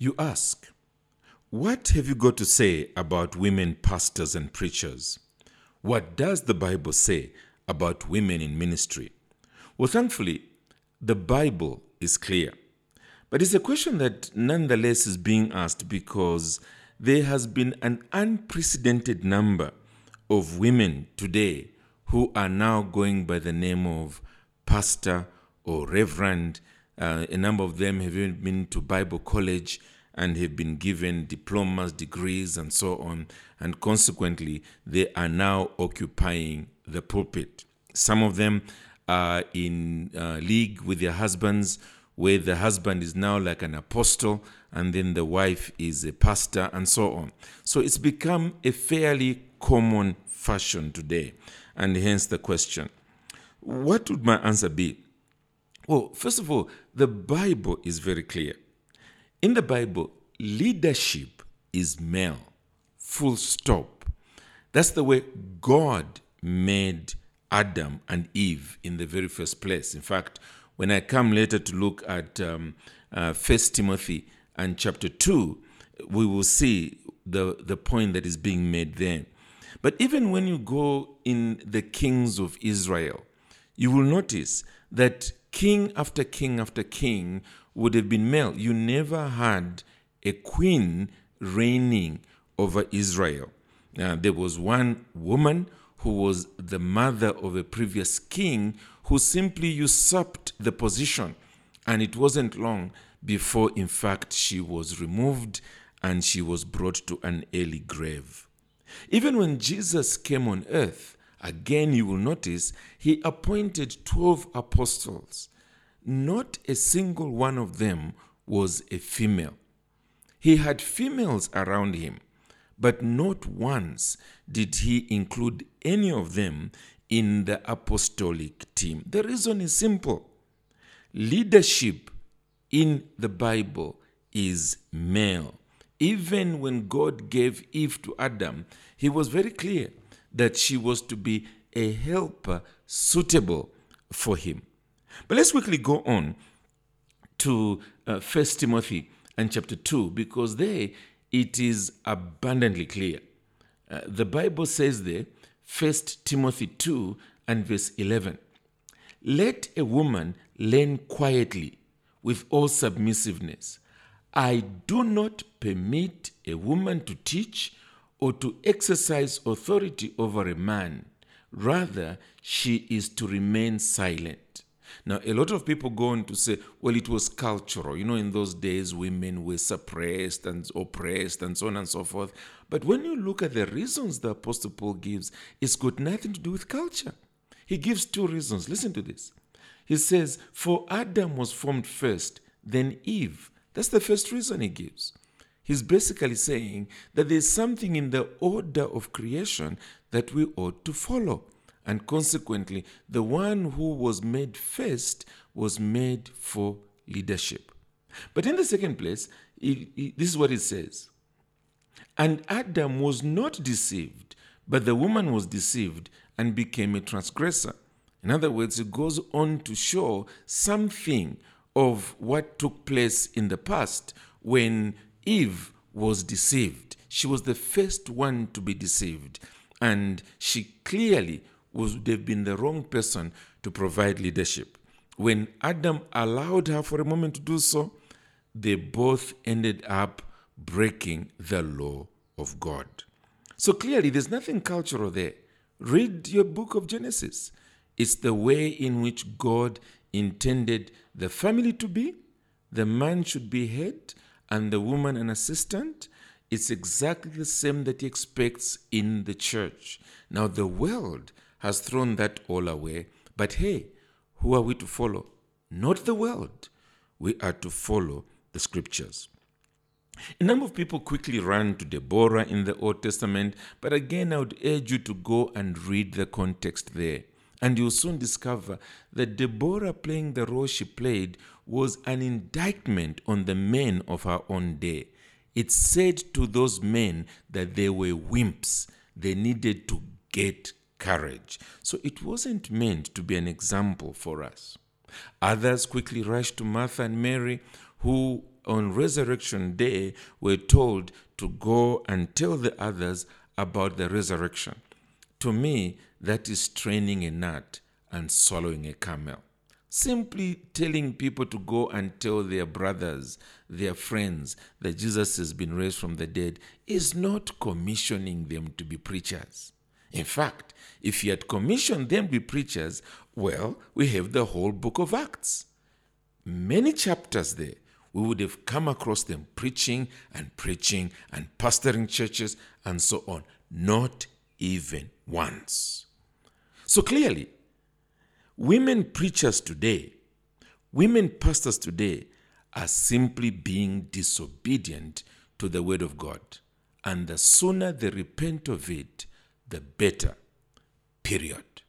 You ask, what have you got to say about women pastors and preachers? What does the Bible say about women in ministry? Well, thankfully, the Bible is clear. But it's a question that nonetheless is being asked because there has been an unprecedented number of women today who are now going by the name of pastor or reverend. Uh, a number of them have even been to Bible college and have been given diplomas, degrees, and so on. And consequently, they are now occupying the pulpit. Some of them are in uh, league with their husbands, where the husband is now like an apostle and then the wife is a pastor, and so on. So it's become a fairly common fashion today. And hence the question what would my answer be? Well, first of all, the Bible is very clear. In the Bible, leadership is male, full stop. That's the way God made Adam and Eve in the very first place. In fact, when I come later to look at um, uh, First Timothy and chapter 2, we will see the, the point that is being made there. But even when you go in the kings of Israel, you will notice that king after king after king would have been male. You never had a queen reigning over Israel. Uh, there was one woman who was the mother of a previous king who simply usurped the position. And it wasn't long before, in fact, she was removed and she was brought to an early grave. Even when Jesus came on earth, again you will notice he appointed 12 apostles. Not a single one of them was a female. He had females around him, but not once did he include any of them in the apostolic team. The reason is simple leadership in the Bible is male. Even when God gave Eve to Adam, he was very clear that she was to be a helper suitable for him. But let's quickly go on to uh, 1 Timothy and chapter 2 because there it is abundantly clear. Uh, the Bible says there, 1 Timothy 2 and verse 11, let a woman learn quietly with all submissiveness. I do not permit a woman to teach or to exercise authority over a man. Rather, she is to remain silent. Now, a lot of people go on to say, well, it was cultural. You know, in those days, women were suppressed and oppressed and so on and so forth. But when you look at the reasons the Apostle Paul gives, it's got nothing to do with culture. He gives two reasons. Listen to this. He says, For Adam was formed first, then Eve. That's the first reason he gives. He's basically saying that there's something in the order of creation that we ought to follow. And consequently, the one who was made first was made for leadership. But in the second place, this is what it says And Adam was not deceived, but the woman was deceived and became a transgressor. In other words, it goes on to show something of what took place in the past when Eve was deceived. She was the first one to be deceived, and she clearly would have been the wrong person to provide leadership. When Adam allowed her for a moment to do so, they both ended up breaking the law of God. So clearly, there's nothing cultural there. Read your book of Genesis. It's the way in which God intended the family to be. The man should be head and the woman an assistant. It's exactly the same that he expects in the church. Now, the world has thrown that all away. But hey, who are we to follow? Not the world. We are to follow the scriptures. A number of people quickly run to Deborah in the Old Testament, but again, I would urge you to go and read the context there. And you'll soon discover that Deborah playing the role she played was an indictment on the men of her own day. It said to those men that they were wimps, they needed to get courage. So it wasn't meant to be an example for us. Others quickly rushed to Martha and Mary, who on Resurrection Day were told to go and tell the others about the resurrection. To me, that is training a gnat and swallowing a camel. Simply telling people to go and tell their brothers, their friends, that Jesus has been raised from the dead is not commissioning them to be preachers. In fact, if he had commissioned them to be preachers, well, we have the whole book of Acts. Many chapters there, we would have come across them preaching and preaching and pastoring churches and so on. Not even once. So clearly, women preachers today, women pastors today, are simply being disobedient to the word of God. And the sooner they repent of it, the better. Period.